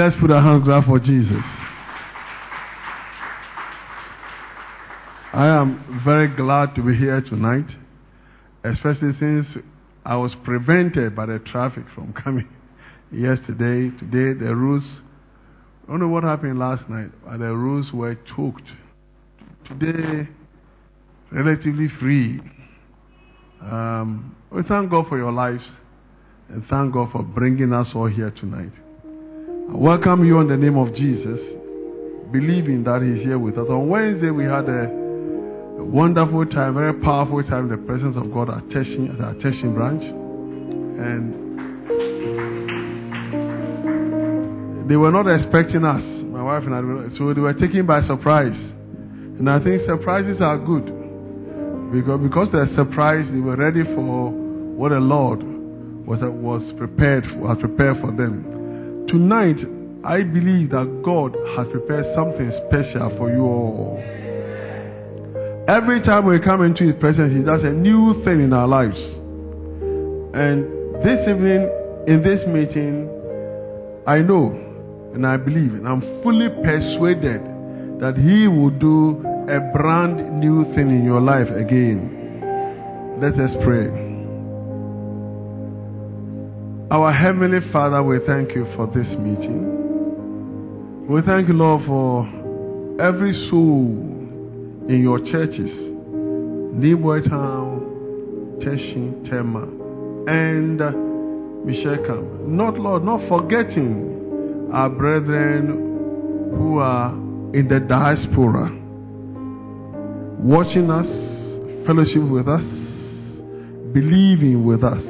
Let's put our hands together for Jesus. I am very glad to be here tonight, especially since I was prevented by the traffic from coming yesterday. Today, the roads, I don't know what happened last night, but the roads were choked. Today, relatively free. Um, we thank God for your lives and thank God for bringing us all here tonight. I welcome you in the name of Jesus, believing that He's here with us. On Wednesday, we had a, wonderful time, very powerful time in the presence of God at Teshin, at our Teshin branch. And they were not expecting us, my wife and I, so they were taken by surprise. And I think surprises are good. Because, because they're surprised, they were ready for what the Lord was, was prepared for, prepared for them. Tonight, I believe that God has prepared something special for you all. Every time we come into His presence, He does a new thing in our lives. And this evening, in this meeting, I know and I believe and I'm fully persuaded that He will do a brand new thing in your life again. Let us pray. Our Heavenly Father, we thank you for this meeting. We thank you, Lord, for every soul in your churches, Nibwe Town, Teshin, Tema, and Michel Camp. Not, Lord, not forgetting our brethren who are in the diaspora, watching us, fellowship with us, believing with us.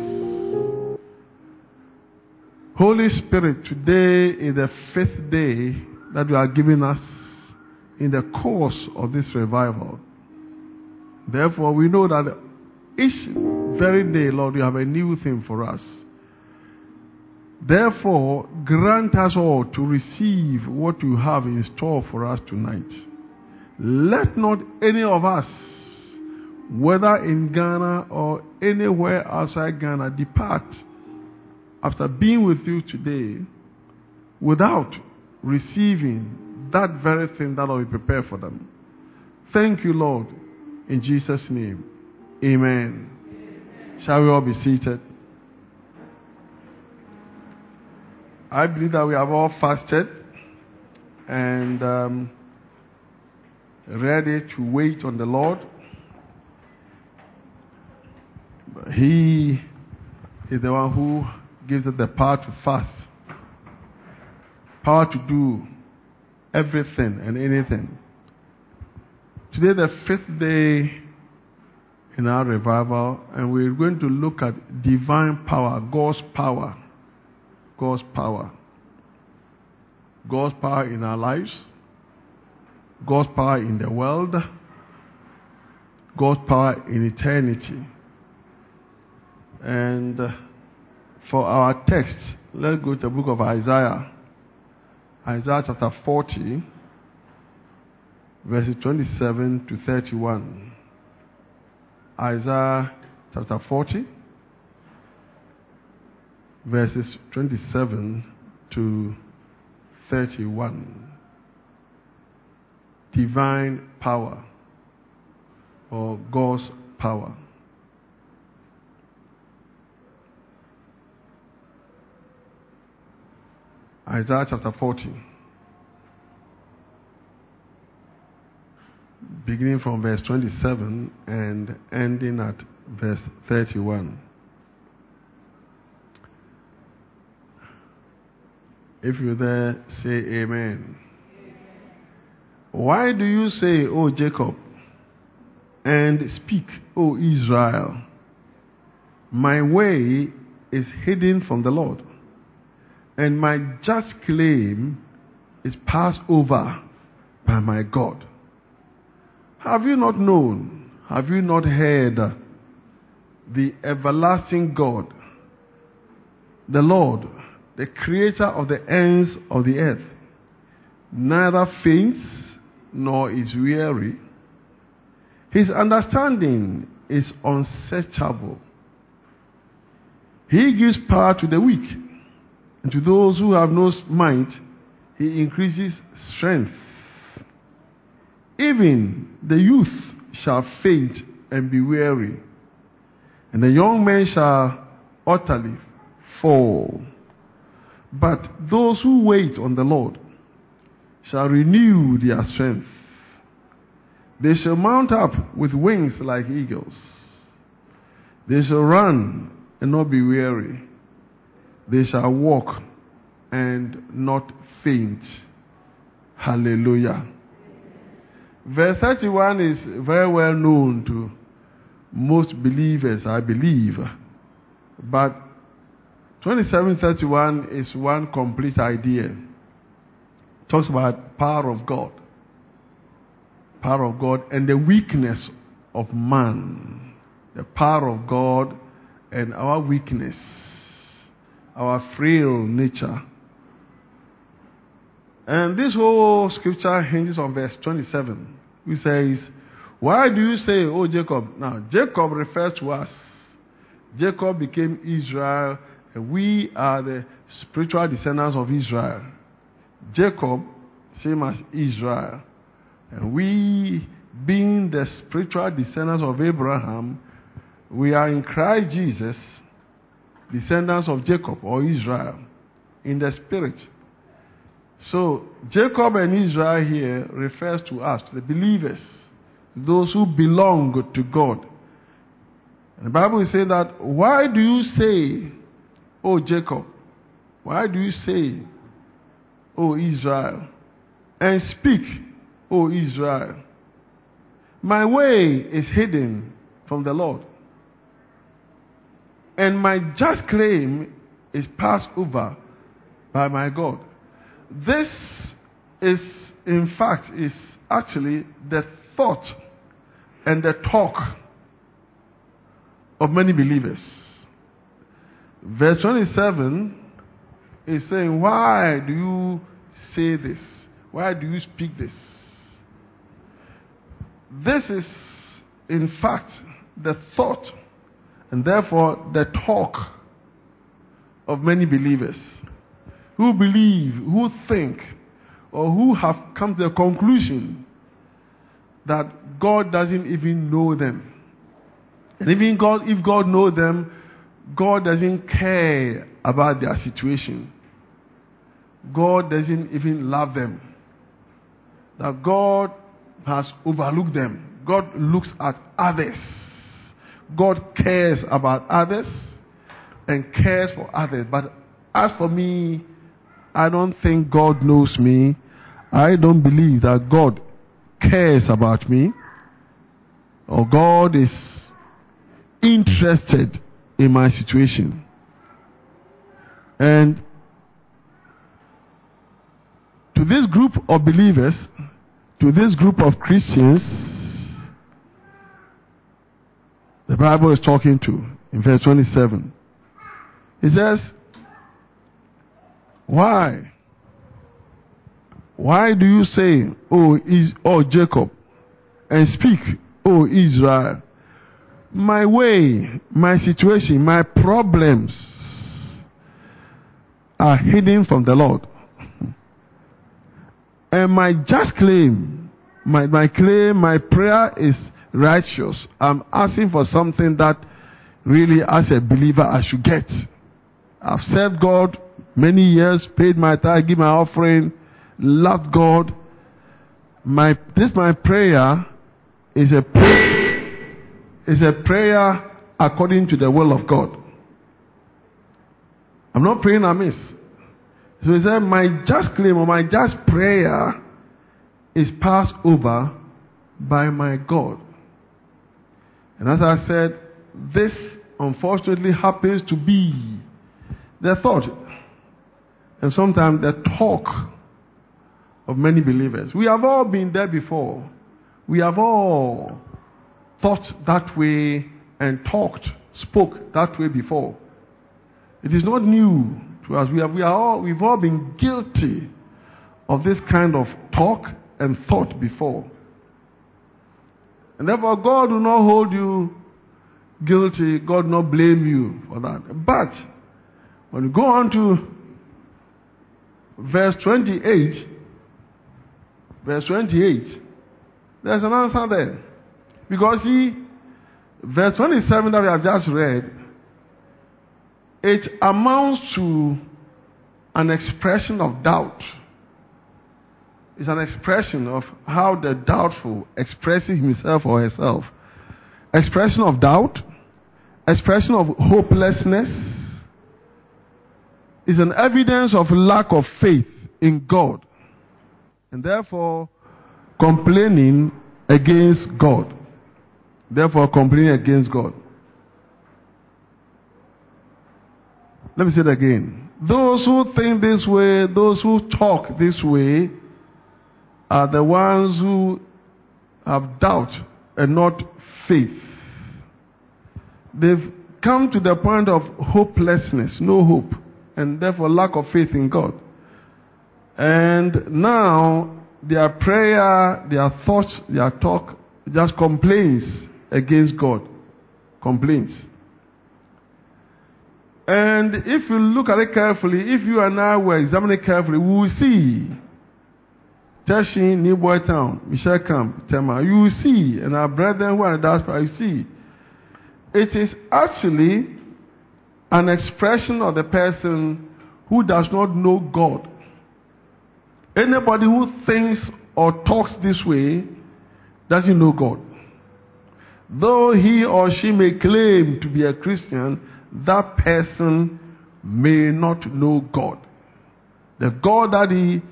Holy Spirit, today is the fifth day that you are giving us in the course of this revival. Therefore, we know that each very day, Lord, you have a new thing for us. Therefore, grant us all to receive what you have in store for us tonight. Let not any of us, whether in Ghana or anywhere outside Ghana, depart after being with you today without receiving that very thing that be prepared for them. Thank you, Lord, in Jesus' name. Amen. Amen. Shall we all be seated? I believe that we have all fasted and um, ready to wait on the Lord. He is the one who gives us the power to fast, power to do everything and anything. Today, the fifth day in our revival, and we're going to look at divine power, God's power. God's power. God's power in our lives, God's power in the world, God's power in eternity. And uh, for our text, let's go to the book of Isaiah. Isaiah chapter 40, verses 27 to 31. Isaiah chapter 40, verses 27 to 31. Divine power or God's power. Isaiah chapter 40. Beginning from verse 27 and ending at verse 31. If you're there, say amen. Why do you say, O Jacob, and speak, O Israel? My way is hidden from the Lord and my just claim is passed over by my God. Have you not known? Have you not heard the everlasting God, the Lord, the creator of the ends of the earth, neither faints nor is weary? His understanding is unsearchable. He gives power to the weak and to those who have no might, he increases strength. Even the youth shall faint and be weary, and the young men shall utterly fall. But those who wait on the Lord shall renew their strength. They shall mount up with wings like eagles. They shall run and not be weary. They shall walk and not faint. Hallelujah. Verse 31 is very well known to most believers, I believe. But 2731 is one complete idea. talks about power of God. Power of God and the weakness of man. The power of God and our weakness. Our frail nature. And this whole scripture hinges on verse 27, which says, Why do you say, Oh Jacob? Now, Jacob refers to us. Jacob became Israel, and we are the spiritual descendants of Israel. Jacob, same as Israel. And we, being the spiritual descendants of Abraham, we are in Christ Jesus, descendants of Jacob or Israel, in the spirit. So, Jacob and Israel here refers to us, the believers, those who belong to God. And the Bible saying that, why do you say, O Jacob? Why do you say, O Israel? And speak, O Israel. My way is hidden from the Lord, and my just claim is passed over by my God. This is, in fact, is actually the thought and the talk of many believers. Verse 27 is saying, Why do you say this? Why do you speak this? This is, in fact, the thought and therefore the talk of many believers who believe, who think, or who have come to the conclusion that God doesn't even know them. And even God, if God knows them, God doesn't care about their situation. God doesn't even love them. That God has overlooked them. God looks at others. God cares about others and cares for others. But as for me, I don't think God knows me. I don't believe that God cares about me or God is interested in my situation. And to this group of believers, to this group of Christians, the Bible is talking to in verse 27. He says, Why? Why do you say, Oh, is, oh Jacob, and speak, Oh Israel? My way, my situation, my problems are hidden from the Lord. And my just claim, my, my claim, my prayer is righteous. I'm asking for something that really, as a believer, I should get. I've served God many years, paid my tithe, give my offering, loved God. My this my prayer is a prayer, is a prayer according to the will of God. I'm not praying amiss. So he said, My just claim or my just prayer is passed over by my God. And as I said, this unfortunately happens to be the thought and sometimes the talk of many believers. We have all been there before. We have all thought that way and talked, spoke that way before. It is not new to us. We, have, we are all, we've all been guilty of this kind of talk and thought before. And therefore, God will not hold you guilty. God will not blame you for that. But when you go on to verse 28, verse 28, there's an answer there. Because see, verse 27 that we have just read, it amounts to an expression of doubt. It's an expression of how the doubtful expresses himself or herself. Expression of doubt, expression of hopelessness, is an evidence of lack of faith in God. And therefore, complaining against God. Therefore, complaining against God. Let me say it again. Those who think this way, those who talk this way, are the ones who have doubt and not faith. They've come to the point of hopelessness, no hope, and therefore lack of faith in God. And now their prayer, their thoughts, their talk just complains against God. Complains. And if you look at it carefully, if you and I were examining carefully, we will see. Teshin, New Boy Town, Michel Camp, Tema, you will see, and our brethren who are in diaspora, you see. It is actually an expression of the person who does not know God. Anybody who thinks or talks this way doesn't know God. Though he or she may claim to be a Christian, that person may not know God. The God that he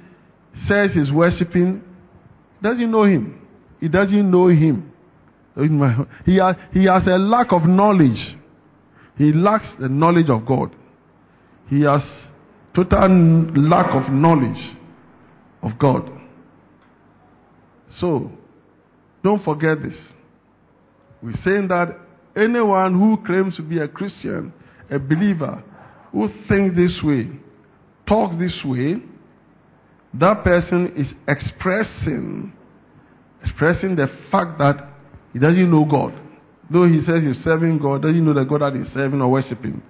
says he's worshiping doesn't know him. He doesn't know him. He has, he has a lack of knowledge. He lacks the knowledge of God. He has total lack of knowledge of God. So, don't forget this. We're saying that anyone who claims to be a Christian, a believer, who thinks this way, talks this way, that person is expressing expressing the fact that he doesn't know God. Though he says he's serving God, doesn't know the God that he's serving or worshiping.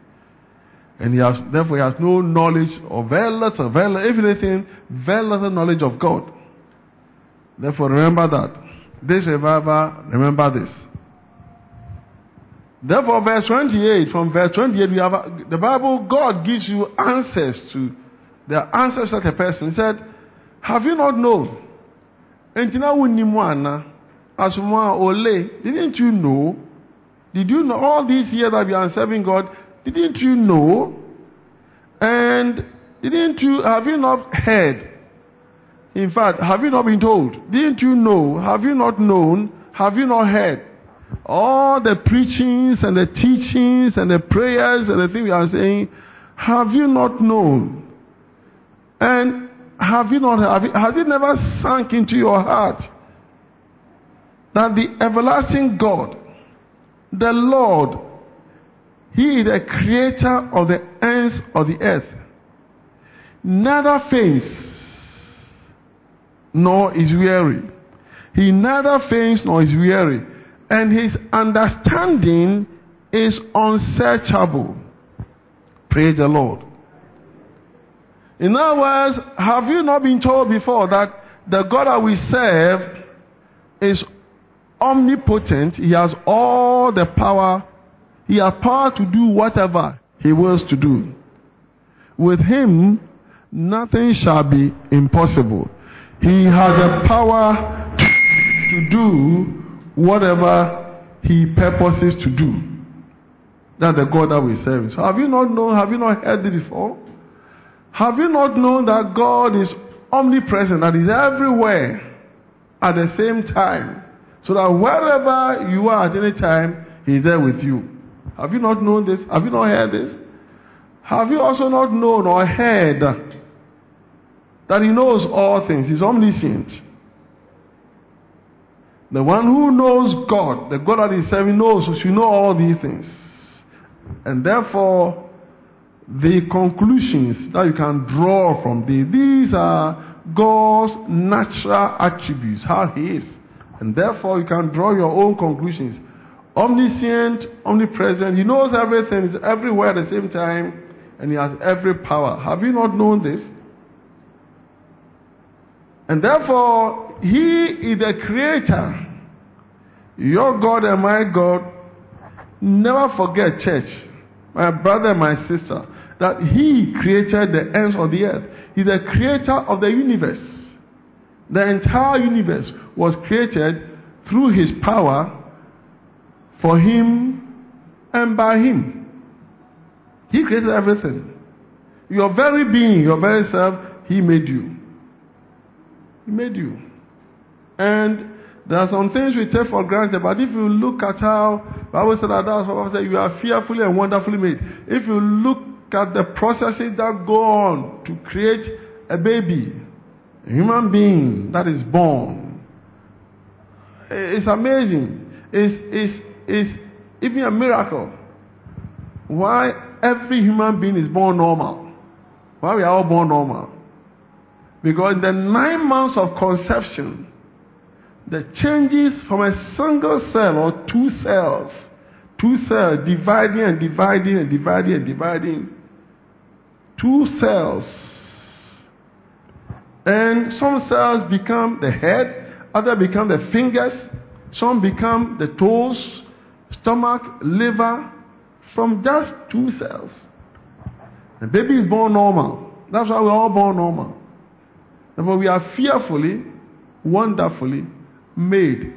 And he has therefore he has no knowledge or very little, very little, if anything, very little knowledge of God. Therefore remember that. This revival, remember this. Therefore, verse 28, from verse 28, we have the Bible, God gives you answers to the answers that a person. Said, Have you not known? Ole, didn't you know? Did you know all these years that we are serving God? Didn't you know? And didn't you, have you not heard? In fact, have you not been told? Didn't you know? Have you not known? Have you not heard? all the preachings and the teachings and the prayers and the things we are saying, have you not known? And have you not, have it, has it never sunk into your heart that the everlasting God, the Lord, He is the creator of the ends of the earth, neither faints nor is weary. He neither faints nor is weary and his understanding is unsearchable. Praise the Lord. In other words, have you not been told before that the God that we serve is omnipotent? He has all the power. He has power to do whatever he wills to do. With him, nothing shall be impossible. He has the power to do whatever he purposes to do. That's the God that we serve. So have you not known, have you not heard it before? Have you not known that God is omnipresent, that He's everywhere at the same time? So that wherever you are at any time, He's there with you. Have you not known this? Have you not heard this? Have you also not known or heard that He knows all things? He's omniscient. The one who knows God, the God that is serving knows, should know all these things. And therefore, the conclusions that you can draw from these, these are God's natural attributes, how He is. And therefore, you can draw your own conclusions. Omniscient, omnipresent, He knows everything, He's everywhere at the same time, and He has every power. Have you not known this? And therefore, He is the creator. Your God and my God, never forget, church, my brother and my sister, that He created the ends of the earth. He's the creator of the universe. The entire universe was created through His power for Him and by Him. He created everything. Your very being, your very self, He made you. He made you. And there are some things we take for granted, but if you look at how Bible said that that's what said, you are fearfully and wonderfully made. If you look at the processes that go on to create a baby, a human being that is born, it's amazing. It's, it's, it's even a miracle. Why every human being is born normal? Why we are all born normal? Because in the nine months of conception, the changes from a single cell or two cells, two cells dividing and dividing and dividing and dividing, two cells. And some cells become the head, other become the fingers, some become the toes, stomach, liver, from just two cells. The baby is born normal. That's why we're all born normal. But we are fearfully, wonderfully made.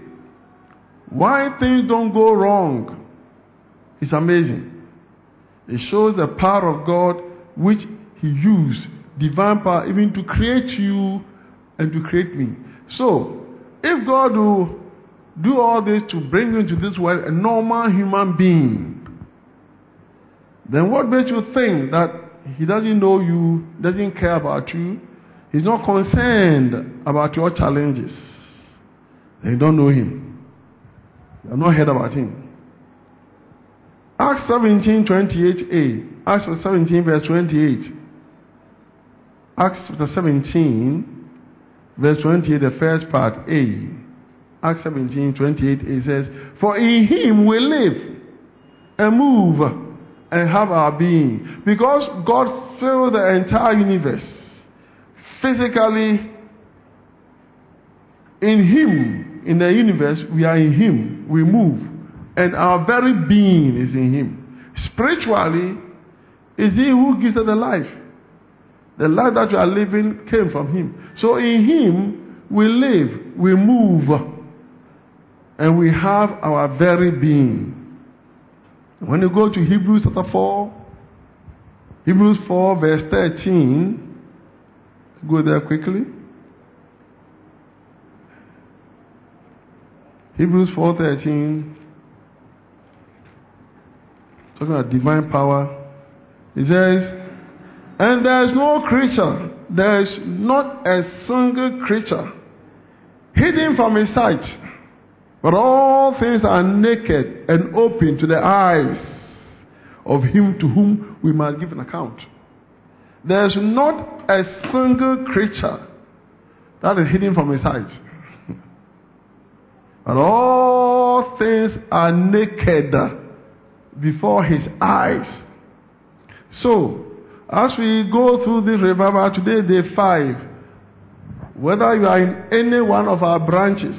Why things don't go wrong is amazing. It shows the power of God which He used, divine power, even to create you and to create me. So, if God will do all this to bring you into this world, a normal human being, then what makes you think that He doesn't know you, doesn't care about you, He's not concerned about your challenges? They don't know him. They have not heard about him. Acts 17 28a. Acts 17, verse 28. Acts chapter 17, verse 28, the first part, A. Acts 17, 28a says, For in him we live and move and have our being. Because God filled the entire universe physically in him in the universe, we are in Him, we move, and our very being is in Him. Spiritually, is He who gives us the life. The life that you are living came from Him. So in Him, we live, we move, and we have our very being. When you go to Hebrews chapter 4, Hebrews 4, verse 13, go there quickly. Hebrews 4:13 talking about divine power. It says, "And there is no creature, there is not a single creature hidden from his sight, but all things are naked and open to the eyes of him to whom we must give an account." There is not a single creature that is hidden from his sight. But all things are naked before his eyes. So, as we go through this revival today, day five, whether you are in any one of our branches,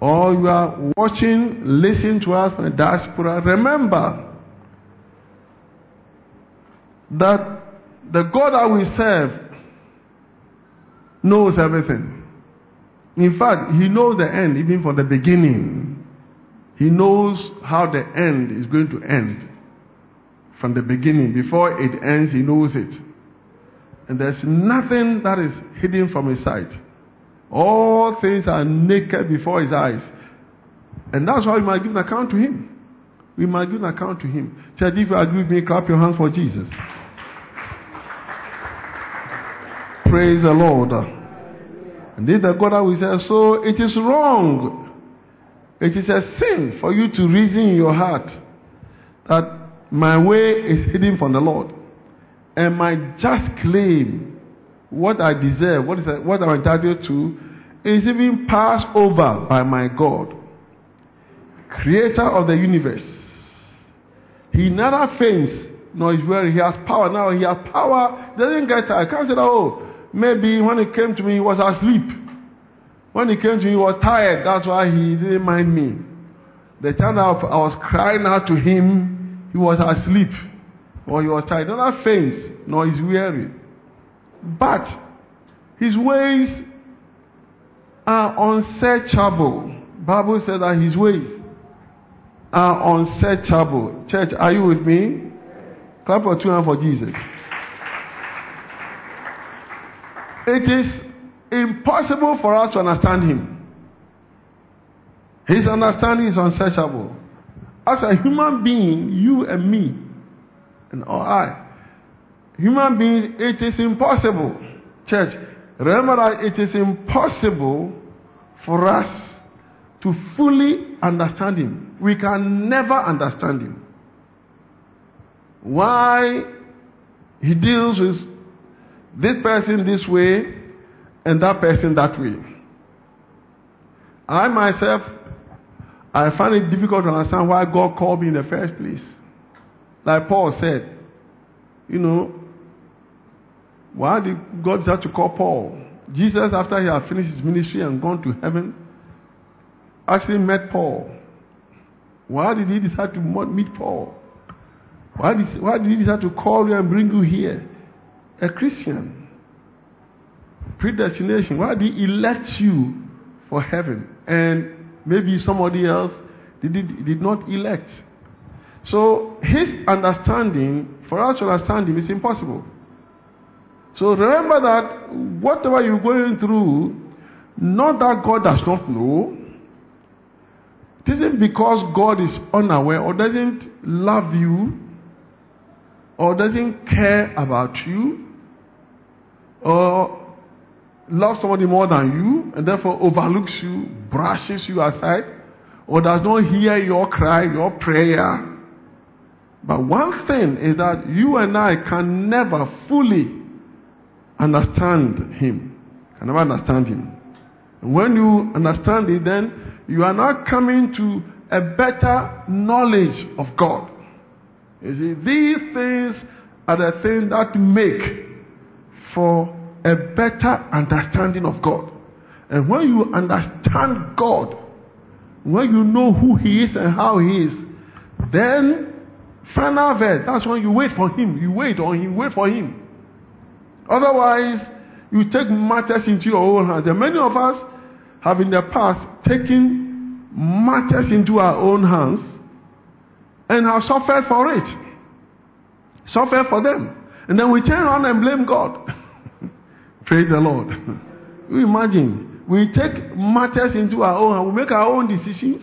or you are watching, listening to us from the diaspora, remember that the God that we serve knows everything. In fact, he knows the end even from the beginning. He knows how the end is going to end from the beginning. Before it ends, he knows it. And there's nothing that is hidden from his sight. All things are naked before his eyes. And that's why we must give an account to him. We must give an account to him. Church, if you agree with me, clap your hands for Jesus. Praise the Lord. And this the God we say, so it is wrong. It is a sin for you to reason in your heart that my way is hidden from the Lord. And my just claim, what I deserve, what, is, what I'm entitled to, is even passed over by my God, creator of the universe. He never faints, nor is weary. He has power now. He has power. Doesn't get tired. I can't say that, oh, maybe when he came to me, he was asleep. When he came to me, he was tired. That's why he didn't mind me. The time I was crying out to him, he was asleep or he was tired. Not faint, nor is weary. But his ways are unsearchable. Bible says that his ways are unsearchable. Church, are you with me? Clap for two hands for Jesus. It is impossible for us to understand him. His understanding is unsearchable. As a human being, you and me, and or I, human beings, it is impossible. Church, remember that it is impossible for us to fully understand Him. We can never understand Him. Why He deals with this person this way and that person that way. I myself, I find it difficult to understand why God called me in the first place. Like Paul said, you know, why did God decide to call Paul? Jesus, after he had finished his ministry and gone to heaven, actually met Paul. Why did he decide to meet Paul? Why did, why did he decide to call you and bring you here? A Christian. Predestination. Why did he elect you for heaven? And maybe somebody else did, did, did not elect. So his understanding, for us to understand him, is impossible. So remember that whatever you're going through, not that God does not know, it isn't because God is unaware or doesn't love you or doesn't care about you or loves somebody more than you and therefore overlooks you, brushes you aside, or does not hear your cry, your prayer. But one thing is that you and I can never fully understand Him. Can never understand Him. And when you understand it, then you are now coming to a better knowledge of God. You see, these things are the things that make for a better understanding of God. And when you understand God, when you know who He is and how He is, then final verse, that's when you wait for Him. You wait on Him, wait for Him. Otherwise, you take matters into your own hands. And many of us have in the past taken matters into our own hands and have suffered for it. Suffered for them. And then we turn around and blame God. Praise the Lord. you imagine, we take matters into our own we make our own decisions.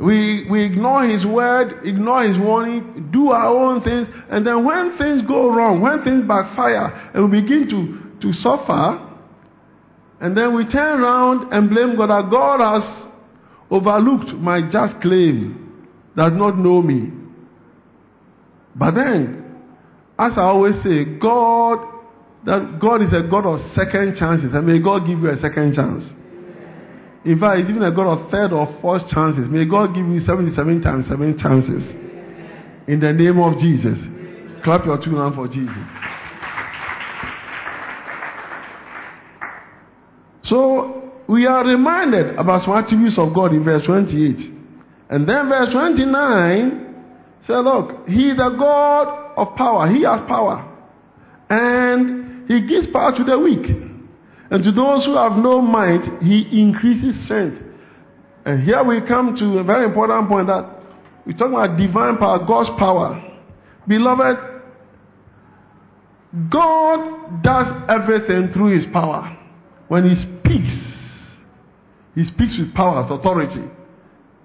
We, we ignore His word, ignore His warning, do our own things, and then when things go wrong, when things backfire, and we begin to, to suffer, and then we turn around and blame God that God has overlooked my just claim, does not know me. But then, as I always say, God, that God is a God of second chances, and may God give you a second chance. In fact, He's even a God of third or fourth chances. May God give you 77 times 7 chances. In the name of Jesus. Clap your two hands for Jesus. So, we are reminded about some attributes of God in verse 28. And then verse 29 says, Look, He is the God of power. He has power. And He gives power to the weak. And to those who have no might, He increases strength. And here we come to a very important point that we talk about divine power, God's power. Beloved, God does everything through His power. When He speaks, He speaks with power, with authority.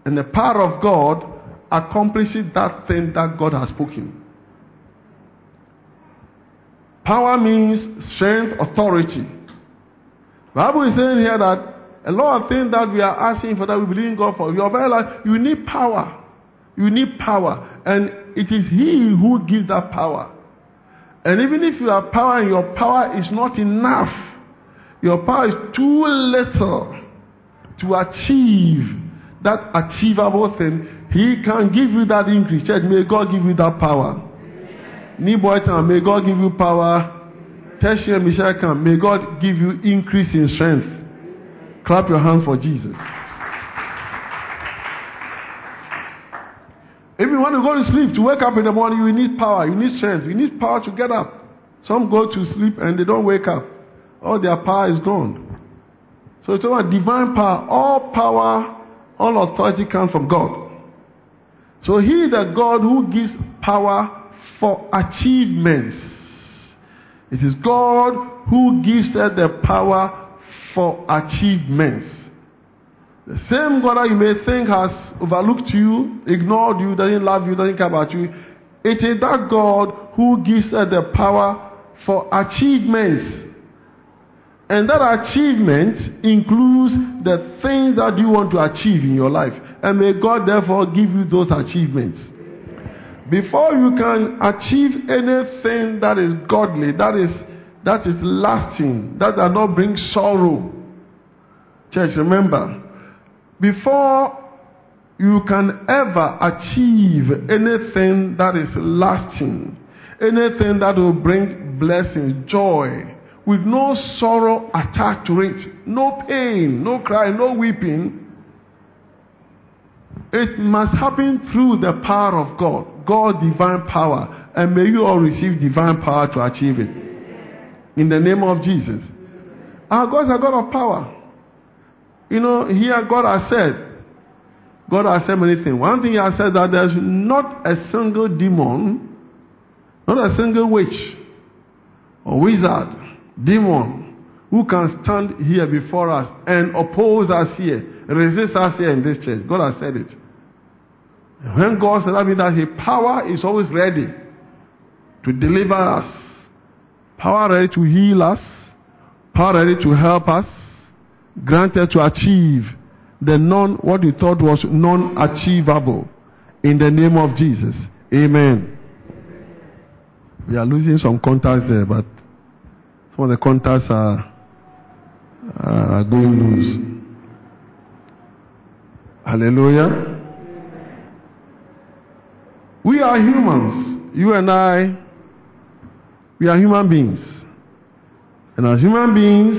And the power of God accomplishes that thing that God has spoken. Power means strength, authority. Bible is saying here that a lot of things that we are asking for that we believe in God for, your very life, you need power. You need power. And it is He who gives that power. And even if you have power and your power is not enough, your power is too little to achieve that achievable thing, He can give you that increase. Church, may God give you that power. Boy may God give you power. Michelle come. May God give you increase in strength. Clap your hands for Jesus. If you want to go to sleep, to wake up in the morning, you need power, you need strength, you need power to get up. Some go to sleep and they don't wake up. All their power is gone. So it's about divine power. All power, all authority comes from God. So he the God who gives power for achievements. It is God who gives us the power for achievements. The same God that you may think has overlooked you, ignored you, doesn't love you, doesn't care about you. It is that God who gives us the power for achievements. And that achievement includes the things that you want to achieve in your life. And may God therefore give you those achievements. Before you can achieve anything that is godly, that is that is lasting, that does not bring sorrow. Church, remember, before you can ever achieve anything that is lasting, anything that will bring blessings, joy, with no sorrow attached to it, no pain, no cry, no weeping, it must happen through the power of God, God's divine power. And may you all receive divine power to achieve it. In the name of Jesus. Our God is a God of power. You know, here God has said, God has said many things. One thing He has said that there's not a single demon, not a single witch or wizard, demon, who can stand here before us and oppose us here, resist us here in this church. God has said it. When God said that means that His power is always ready to deliver us, power ready to heal us, power ready to help us, granted to achieve the non what we thought was non-achievable in the name of Jesus. Amen. We are losing some contacts there, but some of the contacts are, are going loose. Hallelujah. We are humans. You and I, we are human beings. And as human beings,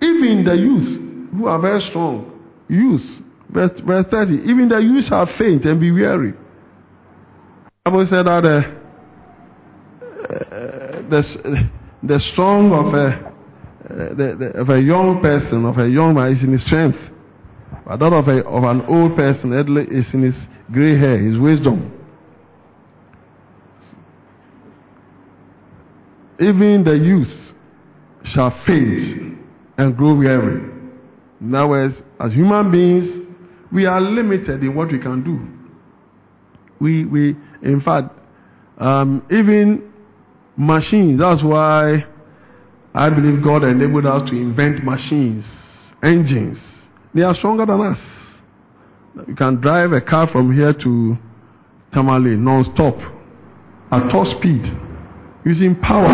even the youth who are very strong, youth, verse, verse 30, even the youth shall faint and be weary. The Bible said that uh, uh, the, the strong of a, uh, the, the, of a young person, of a young man, is in his strength. But that of, a, of an old person is in his gray hair, his wisdom. Even the youth shall faint and grow weary. In other words, as human beings, we are limited in what we can do. We, we in fact, um, even machines, that's why I believe God enabled us to invent machines, engines. They are stronger than us. You can drive a car from here to Tamale non-stop at top speed using power.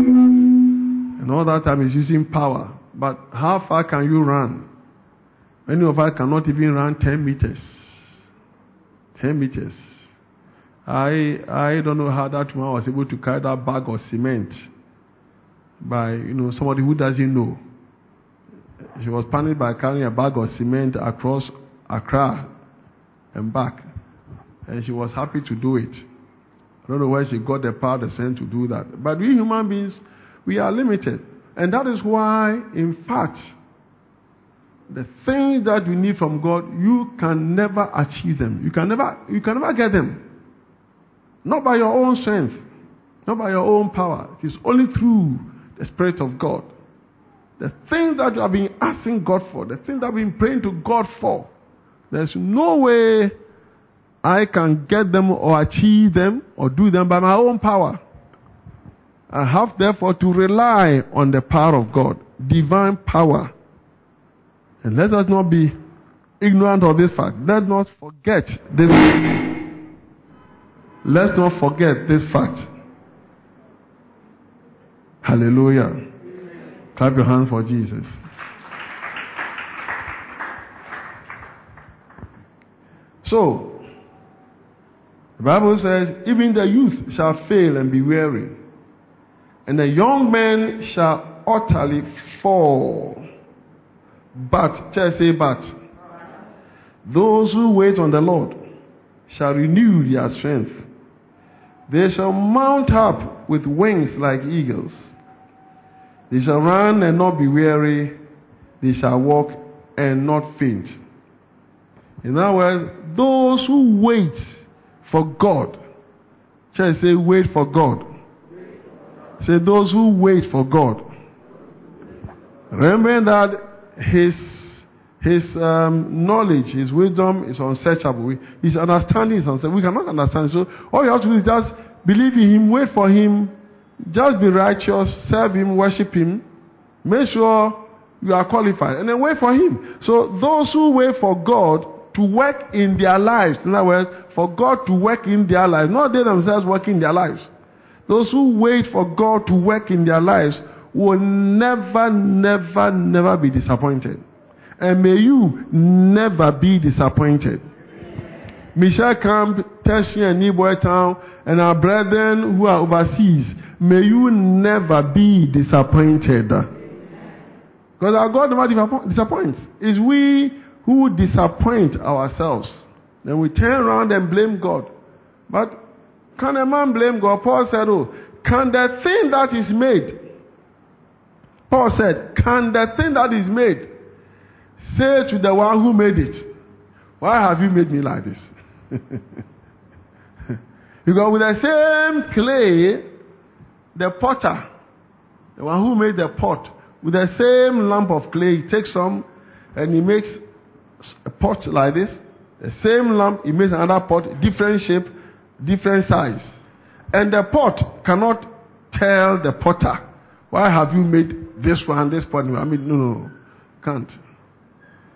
And all that time is using power. But how far can you run? Many of us cannot even run 10 meters. 10 meters. I, I don't know how that man was able to carry that bag of cement by you know somebody who doesn't know. She was panicked by carrying a bag of cement across Accra and back. And she was happy to do it. I don't know where she got the power, the strength to do that. But we human beings, we are limited. And that is why, in fact, the things that you need from God, you can never achieve them. You can never, you can never get them. Not by your own strength, not by your own power. It is only through the Spirit of God. The things that you have been asking God for, the things that I've been praying to God for, there's no way I can get them or achieve them or do them by my own power. I have therefore to rely on the power of God, divine power. And let us not be ignorant of this fact. Let us not forget this. Let's not forget this fact. Hallelujah. Clap your hands for Jesus. So, the Bible says, even the youth shall fail and be weary. and the young men shall utterly fall. But, just say, but, those who wait on the Lord shall renew their strength. They shall mount up with wings like eagles. They shall run and not be weary. They shall walk and not faint. In other words, those who wait for God. I say, wait for God? Say, those who wait for God. Remember that His his um, knowledge, his wisdom is unsearchable. His understanding is unsearchable. We cannot understand. So all you have to do is just believe in him, wait for him, just be righteous, serve him, worship him. Make sure you are qualified, and then wait for him. So those who wait for God to work in their lives, in other words, for God to work in their lives, not they themselves working in their lives. Those who wait for God to work in their lives will never, never, never be disappointed. And may you never be disappointed. Michel Camp, Tertiary and Newboy Town, and our brethren who are overseas, may you never be disappointed. Because our God never disappoints. It's we who disappoint ourselves. Then we turn around and blame God. But can a man blame God? Paul said, Oh, can the thing that is made, Paul said, can the thing that is made Say to the one who made it, Why have you made me like this? because with the same clay, the potter, the one who made the pot, with the same lump of clay, he takes some and he makes a pot like this. The same lump, he makes another pot, different shape, different size. And the pot cannot tell the potter, Why have you made this one, this pot? I mean, no, no, can't.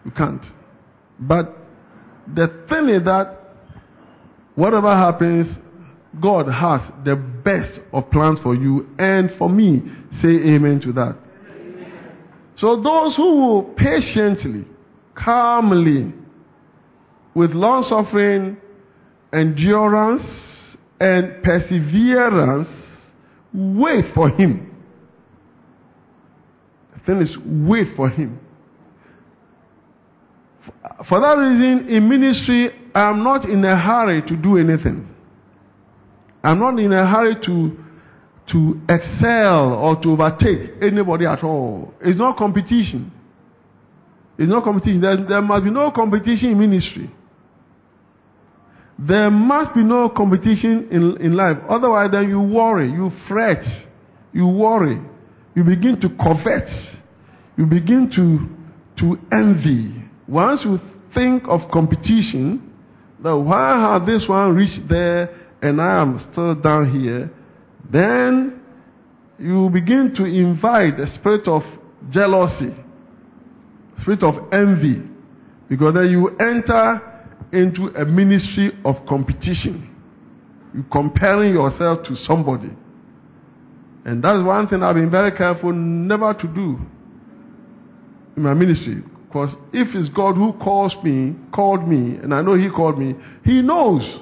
You can't. But the thing is that whatever happens, God has the best of plans for you and for me. Say amen to that. Amen. So those who will patiently, calmly, with long suffering, endurance, and perseverance, wait for Him. The thing is, wait for Him. For that reason, in ministry, I am not in a hurry to do anything. I'm not in a hurry to, to excel or to overtake anybody at all. It's not competition. It's not competition. There, there must be no competition in ministry. There must be no competition in, in life. Otherwise, then you worry, you fret, you worry, you begin to covet, you begin to, to envy, once you think of competition, that why have this one reached there and I am still down here, then you begin to invite the spirit of jealousy, spirit of envy, because then you enter into a ministry of competition. You're comparing yourself to somebody. And that's one thing I've been very careful never to do in my ministry. Because if it's God who calls me, called me, and I know He called me, He knows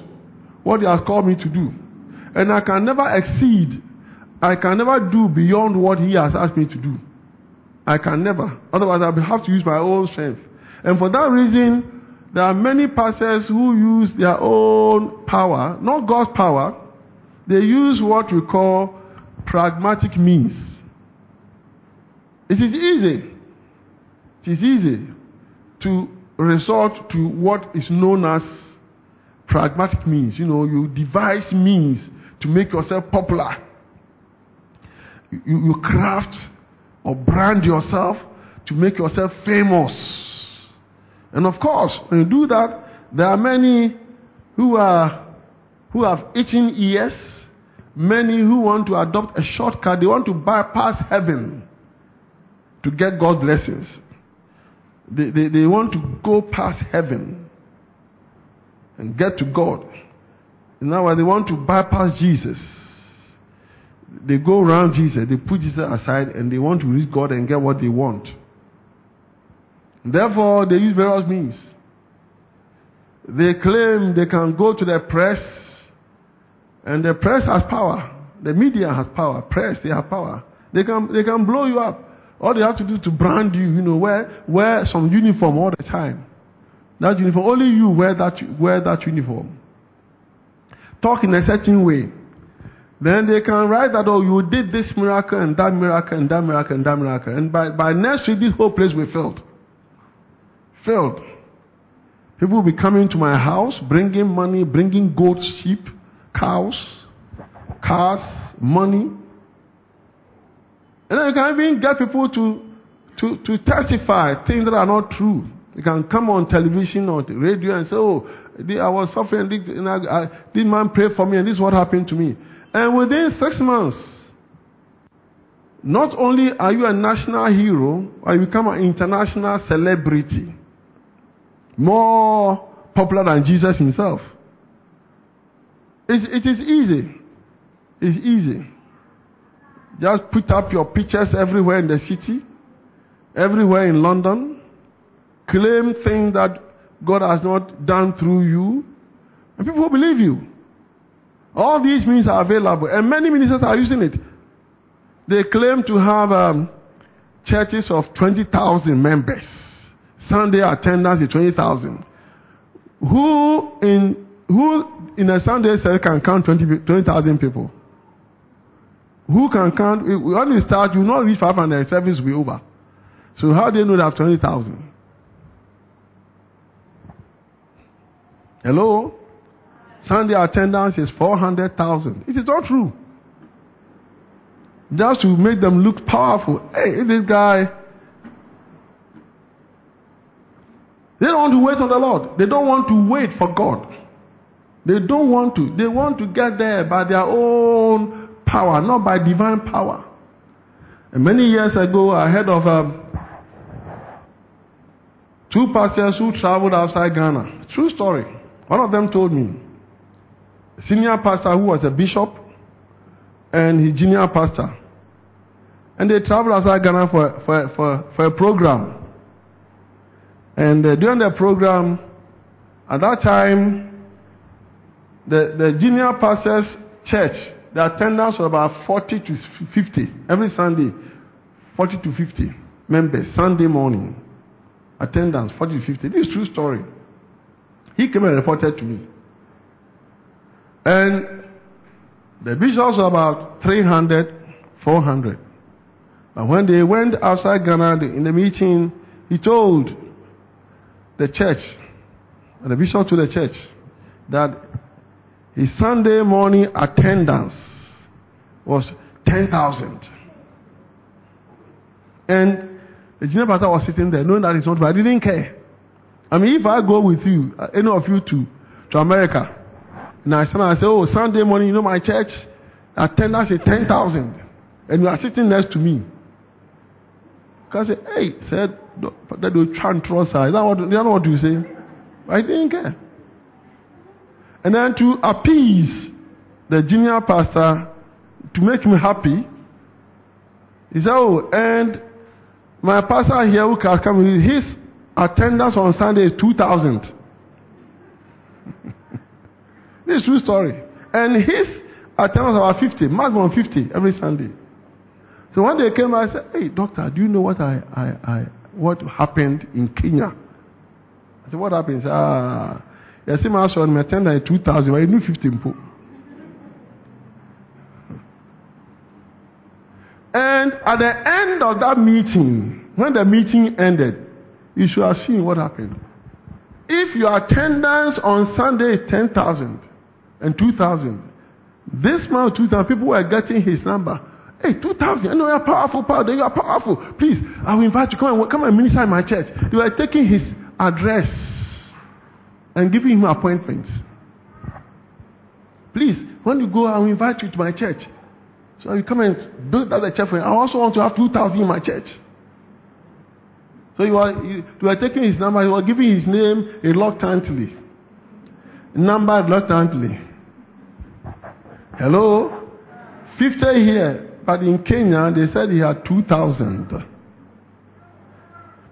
what He has called me to do. And I can never exceed, I can never do beyond what He has asked me to do. I can never. Otherwise, I will have to use my own strength. And for that reason, there are many pastors who use their own power, not God's power. They use what we call pragmatic means. It is easy it is easy to resort to what is known as pragmatic means. You know, you devise means to make yourself popular. You, you craft or brand yourself to make yourself famous. And of course, when you do that, there are many who are who have itching ears, many who want to adopt a shortcut, they want to bypass heaven to get God's blessings. They, they, they want to go past heaven and get to God. Now they want to bypass Jesus. They go around Jesus, they put Jesus aside, and they want to reach God and get what they want. Therefore, they use various means. They claim they can go to the press, and the press has power. The media has power. Press, they have power. They can, they can blow you up. All they have to do to brand you, you know, wear, wear some uniform all the time. That uniform, only you wear that, wear that uniform. Talk in a certain way. Then they can write that, oh, you did this miracle and that miracle and that miracle and that miracle. And by, by next week, this whole place will be filled. Filled. People will be coming to my house, bringing money, bringing goats, sheep, cows, cars, money. And then you can even get people to, to, to testify things that are not true. You can come on television or radio and say, oh, I was suffering, and I, I, this man prayed for me, and this is what happened to me. And within six months, not only are you a national hero, you become an international celebrity, more popular than Jesus himself. It's, it is easy. It's easy. Just put up your pictures everywhere in the city, everywhere in London. Claim things that God has not done through you, and people will believe you. All these means are available, and many ministers are using it. They claim to have um, churches of 20,000 members. Sunday attendance is 20,000. Who in, who in a Sunday service can count 20,000 20, people? Who can count? When you start, you will not reach 500, service will be over. So how do you know they have 20,000? Hello? Sunday attendance is 400,000. It is not true. Just to make them look powerful. Hey, this guy. They don't want to wait on the Lord. They don't want to wait for God. They don't want to. They want to get there by their own power, not by divine power. And many years ago, I heard of um, two pastors who traveled outside Ghana. True story. One of them told me, senior pastor who was a bishop and his junior pastor. And they traveled outside Ghana for, for, for, for a program. And uh, during the program, at that time, the, the junior pastor's church, the attendance was about 40 to 50 every Sunday. 40 to 50 members, Sunday morning. Attendance, 40 to 50. This is true story. He came and reported to me. And the bishops were about 300, 400. But when they went outside Ghana in the meeting, he told the church, and the bishop to the church, that his Sunday morning attendance was 10,000. And the junior pastor was sitting there knowing that it's not, but I didn't care. I mean, if I go with you, uh, any of you to, to America, and I say, oh, Sunday morning, you know, my church attendance is 10,000. And you are sitting next to me. I say, hey, said, that will try and trust her. Is that what, is that what you say? I didn't care. And then to appease the junior pastor, to make him happy, he said, oh, and my pastor here who can come, with his attendance on Sunday is 2,000. this is true story. And his attendance was 50, maximum 50 every Sunday. So one day came, I said, "Hey, doctor, do you know what I, I, I what happened in Kenya?" I said, "What happened?" He said, "Ah, you see, my son, my attendance is 2,000, but you knew 15 po." And at the end of that meeting, when the meeting ended, you should have seen what happened. If your attendance on Sunday is 10,000 and 2,000, this month 2,000 people were getting his number. Hey, 2,000, I know you're powerful, powerful, you are powerful. Please, I will invite you, come and, come and minister in my church. They were taking his address and giving him appointments. Please, when you go, I will invite you to my church. So you come and build that church for you. I also want to have 2,000 in my church. So you are, you, you are taking his number, you are giving his name reluctantly. Number reluctantly. Hello? 50 here, but in Kenya they said he had 2,000.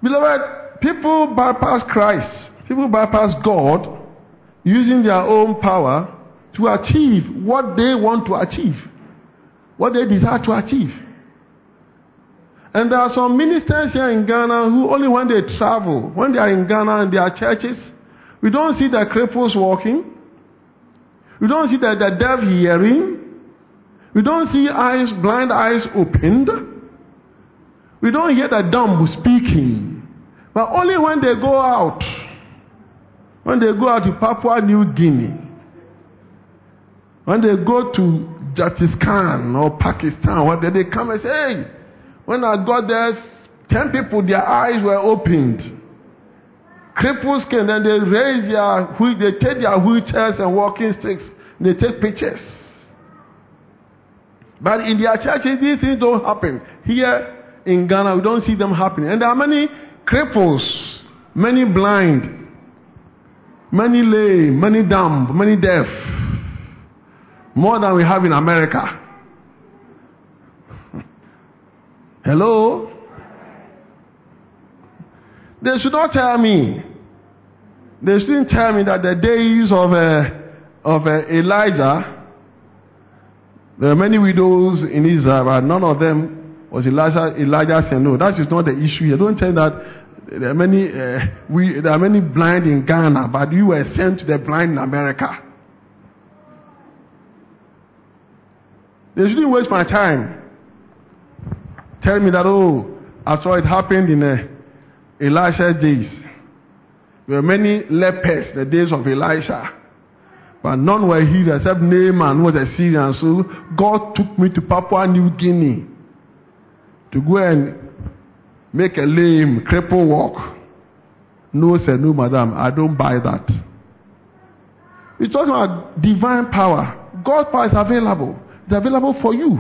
Beloved, people bypass Christ, people bypass God using their own power to achieve what they want to achieve. what they desire to achieve. And there are some ministers here in Ghana who only when they travel, when they are in Ghana and their churches, we don't see the cripples walking. We don't see the, the deaf hearing. We don't see eyes, blind eyes opened. We don't hear the dumb speaking. But only when they go out, when they go out to Papua New Guinea, when they go to Jatiskan or Pakistan, what they come and say, hey, when I got there, ten people, their eyes were opened. Cripples came, then they raise their, they take their wheelchairs and walking sticks, they take pictures. But in their churches, these things don't happen. Here in Ghana, we don't see them happening. And there are many cripples, many blind, many lame, many dumb, many deaf. More than we have in America. Hello? They should not tell me. They shouldn't tell me that the days of, uh, of uh, Elijah, there are many widows in Israel, but none of them was Elijah. Elijah said, no, that is not the issue here. Don't tell that there are many, uh, we, there are many blind in Ghana, but you were sent to the blind in America. They shouldn't waste my time. Tell me that, oh, I saw it happened in uh, Elisha's days. There were many lepers the days of Elisha. But none were healed except Naaman, who was a Syrian. So God took me to Papua New Guinea to go and make a lame, cripple walk. No, sir, no, madam, I don't buy that. We're talking about divine power. God's power is available. It's available for you.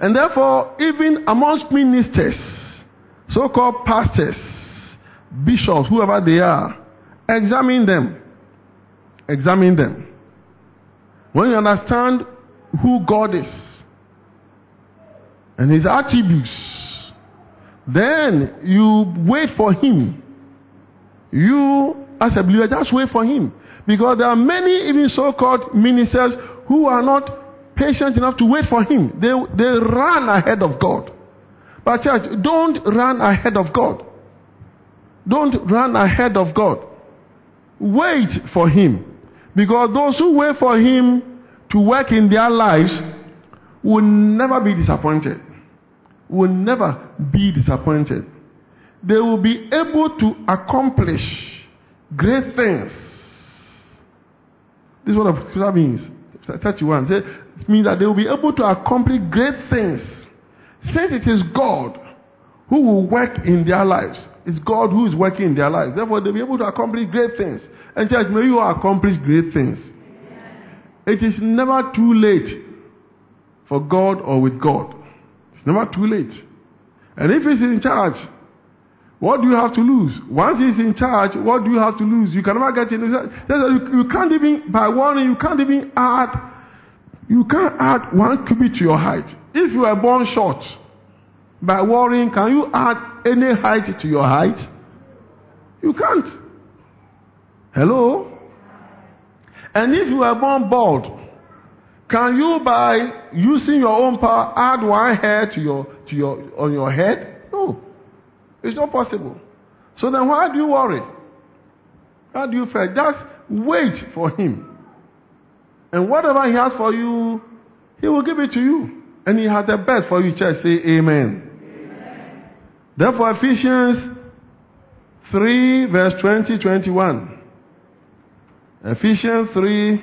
And therefore, even amongst ministers, so called pastors, bishops, whoever they are, examine them. Examine them. When you understand who God is and his attributes, then you wait for him. You, as a believer, just wait for him. Because there are many, even so called ministers, who are not patient enough to wait for him. They, they run ahead of God. But, church, don't run ahead of God. Don't run ahead of God. Wait for him. Because those who wait for him to work in their lives will never be disappointed. Will never be disappointed. They will be able to accomplish great things. This is what that means. 31. It means that they will be able to accomplish great things. Since it is God who will work in their lives, it's God who is working in their lives. Therefore, they'll be able to accomplish great things. And church, may you accomplish great things. It is never too late for God or with God. It's never too late. And if He's in charge, what do you have to lose? Once He's in charge, what do you have to lose? You can never get in. You can't even, by warning, you can't even add, you can't add one cubit to your height. If you are born short, by worrying, can you add any height to your height? You can't. Hello? And if you are born bald, can you by using your own power add one hair to your to your on your head? It's not possible. So then why do you worry? How do you fear? Just wait for him. And whatever he has for you, he will give it to you. And he has the best for you, church. Say amen. amen. Therefore, Ephesians 3, verse 20, 21. Ephesians 3,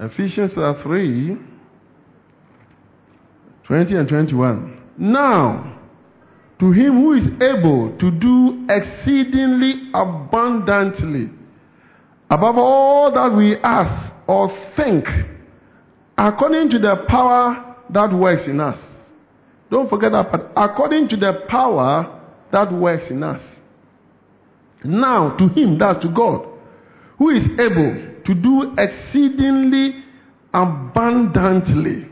Ephesians 3, 20 and 21. Now, to him who is able to do exceedingly abundantly above all that we ask or think, according to the power that works in us. Don't forget that, but according to the power that works in us. Now, to him, that's to God, who is able to do exceedingly abundantly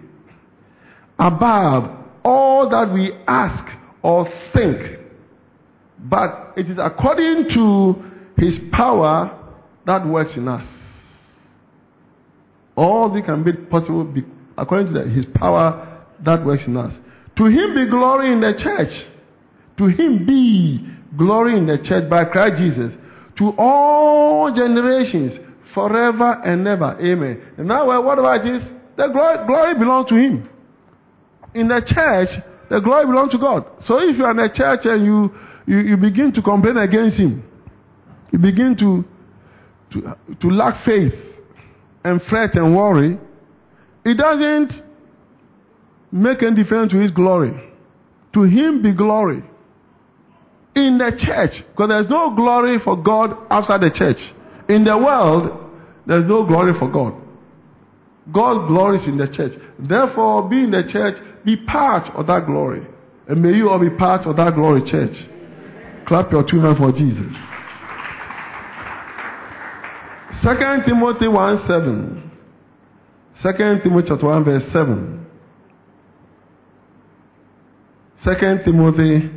above all that we ask or think. But it is according to his power that works in us. All this can be possible according to his power that works in us. To him be glory in the church. To him be glory in the church by Christ Jesus. To all generations, forever and ever. Amen. And now, what about this? The glory, glory belongs to him. In the church, the glory belongs to God. So if you are in a church and you, you, you begin to complain against him, you begin to, to, to lack faith and fret and worry, it doesn't make any difference to his glory. To him be glory. In the church, because there's no glory for God outside the church. In the world, there's no glory for God. God glories in the church. Therefore, being in the church, be part of that glory. And may you all be part of that glory, church. Clap your two hands for Jesus. Second Timothy 1 7. Second Timothy chapter 1 verse 7. Second Timothy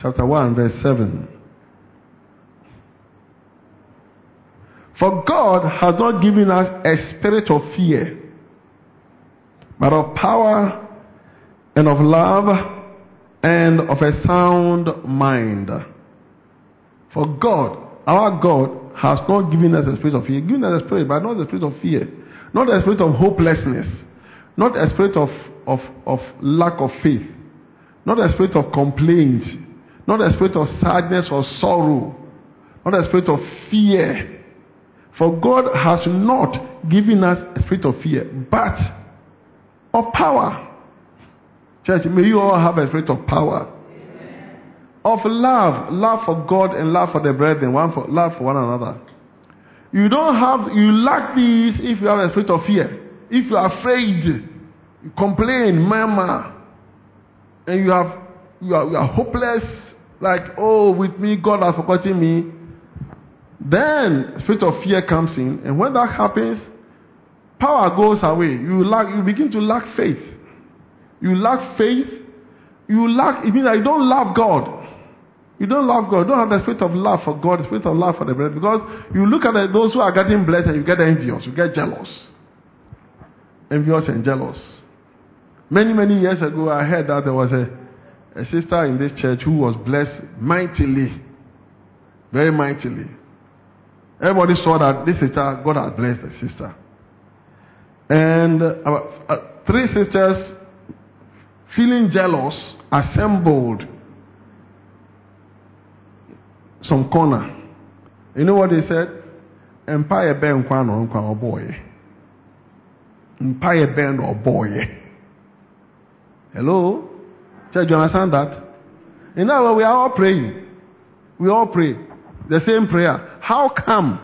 chapter 1 verse 7. For God has not given us a spirit of fear, but of power and of love and of a sound mind. For God, our God, has not given us a spirit of fear. Given us a spirit, but not a spirit of fear. Not a spirit of hopelessness. Not a spirit of, of, of lack of faith. Not a spirit of complaint. Not a spirit of sadness or sorrow. Not a spirit of fear. For God has not given us a spirit of fear, but of power. Church, may you all have a spirit of power. Of love, love for God and love for the brethren, one for love for one another. You don't have, you lack these if you have a spirit of fear. If you are afraid, you complain, murmur, and you have, you are, you are hopeless, like, oh, with me, God has forgotten me. Then spirit of fear comes in, and when that happens, power goes away. You lack, you begin to lack faith. You lack faith. You lack. It means that you don't love God. You don't love God. You don't have the spirit of love for God, the spirit of love for the brethren. Because you look at those who are getting blessed and you get envious, you get jealous. Envious and jealous. Many, many years ago, I heard that there was a, a sister in this church who was blessed mightily. Very mightily. Everybody saw that this sister, God had blessed the sister. And uh, uh, three sisters, feeling jealous, assembled some corner. You know what they said? Empire Ben Kwano Kwano boy. Empire Ben or boy. Hello? Church, you understand that? In other words, we are all praying. We all pray. The same prayer. How come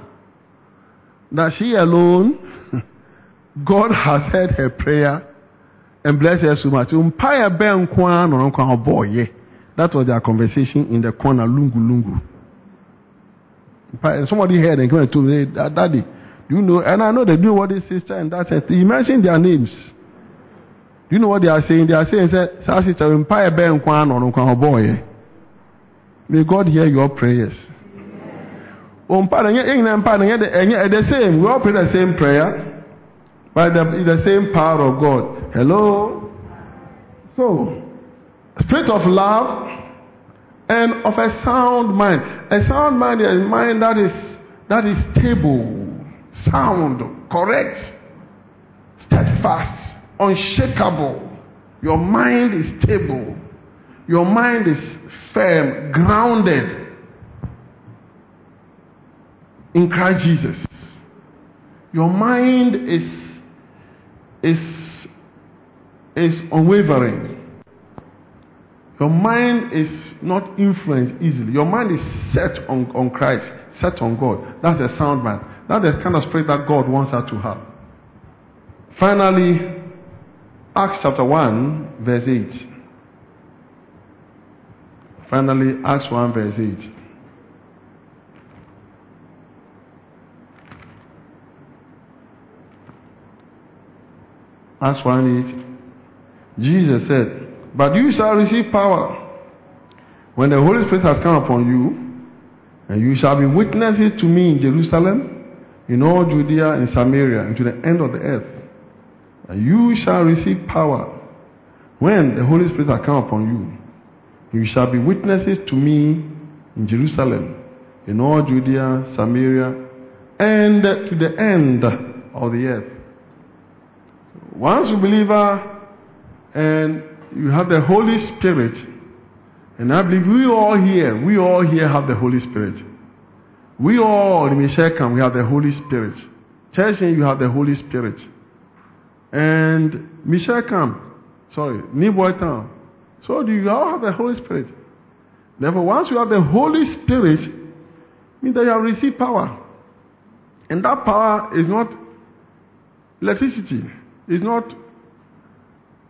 that she alone, God has heard her prayer and bless her so much? Ben Kwano Kwano boy. That was their conversation in the corner, lungu lungu. Somebody heard and came and told me, Daddy, do you know? And I know they do what this sister and that sister. Mentioned their names. Do you know what they are saying? They are saying, "Say, sister, ben kwan or kwan boy." May God hear your prayers. The same. We all pray the same prayer, but the, the same power of God. Hello. So, spirit of love and of a sound mind. A sound mind is a mind that is that is stable, sound, correct, steadfast, unshakable. Your mind is stable. Your mind is firm, grounded in Christ Jesus. Your mind is is is unwavering. Your mind is not influenced easily. Your mind is set on, on Christ, set on God. That's a sound mind. That's the kind of spirit that God wants us to have. Finally, Acts chapter 1, verse 8. Finally, Acts 1, verse 8. Acts 1 8. Jesus said, But you shall receive power when the Holy Spirit has come upon you, and you shall be witnesses to me in Jerusalem, in all Judea and Samaria, and to the end of the earth. And you shall receive power when the Holy Spirit has come upon you. You shall be witnesses to me in Jerusalem, in all Judea, Samaria, and to the end of the earth. Once you believer and you have the Holy Spirit, and I believe we all here, we all here have the Holy Spirit. We all in Michel Camp, we have the Holy Spirit. Church, you have the Holy Spirit. And Michel Camp, sorry, Niboy Town. So do you all have the Holy Spirit? Therefore, once you have the Holy Spirit, means that you have received power. And that power is not electricity, it's not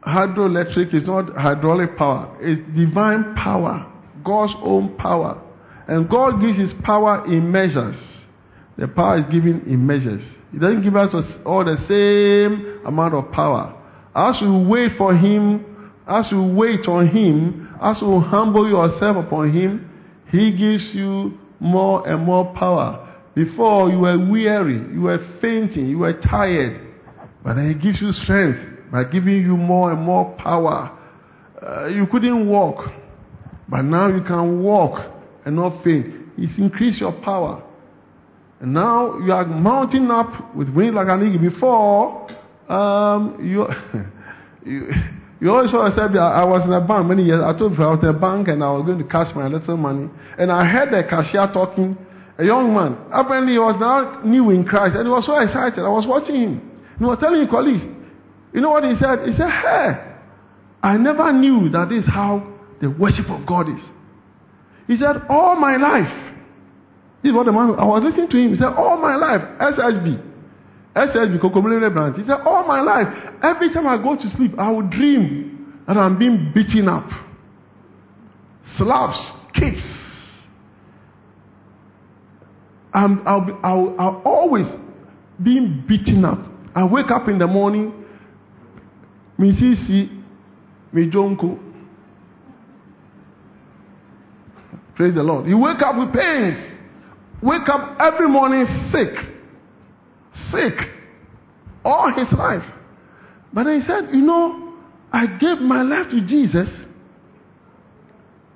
hydroelectric, is not hydraulic power, it's divine power, God's own power. And God gives His power in measures. The power is given in measures. He doesn't give us all the same amount of power. As you wait for Him, as you wait on Him, as you humble yourself upon Him, He gives you more and more power. Before you were weary, you were fainting, you were tired, but then He gives you strength by giving you more and more power. Uh, you couldn't walk, but now you can walk and not faint. He's increased your power. And now you are mounting up with wings like an eagle. Before, um, you, you, you always saw yourself, I was in a bank many years. I told you I was in a bank and I was going to cash my little money. And I heard the cashier talking, a young man. Apparently, he was now new in Christ and he was so excited. I was watching him. He was telling his colleagues, you know what he said? He said, Hey, I never knew that this is how the worship of God is. He said, All my life. This is what the man, I was listening to him. He said, All my life, SSB. SSB. He said, All my life, every time I go to sleep, I will dream that I'm being beaten up. Slaps, kicks. I'm, I'll, I'll, I'll always being beaten up. I wake up in the morning, me jonko. Praise the Lord. You wake up with pains. Wake up every morning sick. Sick. All his life. But then he said, You know, I gave my life to Jesus.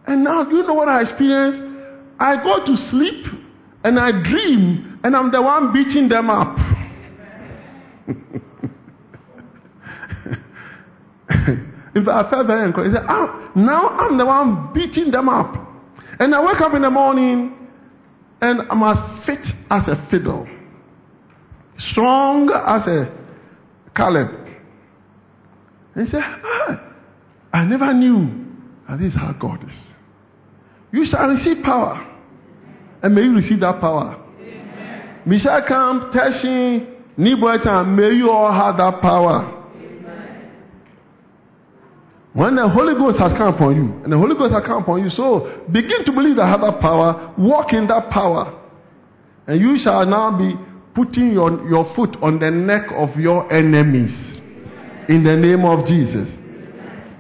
And now, you know what I experienced? I go to sleep and I dream, and I'm the one beating them up. In fact, I felt very encouraged. He said, ah, now I'm the one beating them up. And I wake up in the morning and I'm as fit as a fiddle, strong as a Caleb. And he said, ah, I never knew that this is how God is. You shall receive power. And may you receive that power. Michel Camp, Teshie, Niboytan, may you all have that power. When the Holy Ghost has come upon you, and the Holy Ghost has come upon you, so begin to believe that I have that power, walk in that power, and you shall now be putting your, your foot on the neck of your enemies. In the name of Jesus.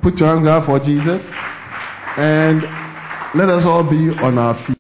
Put your hand out for Jesus, and let us all be on our feet.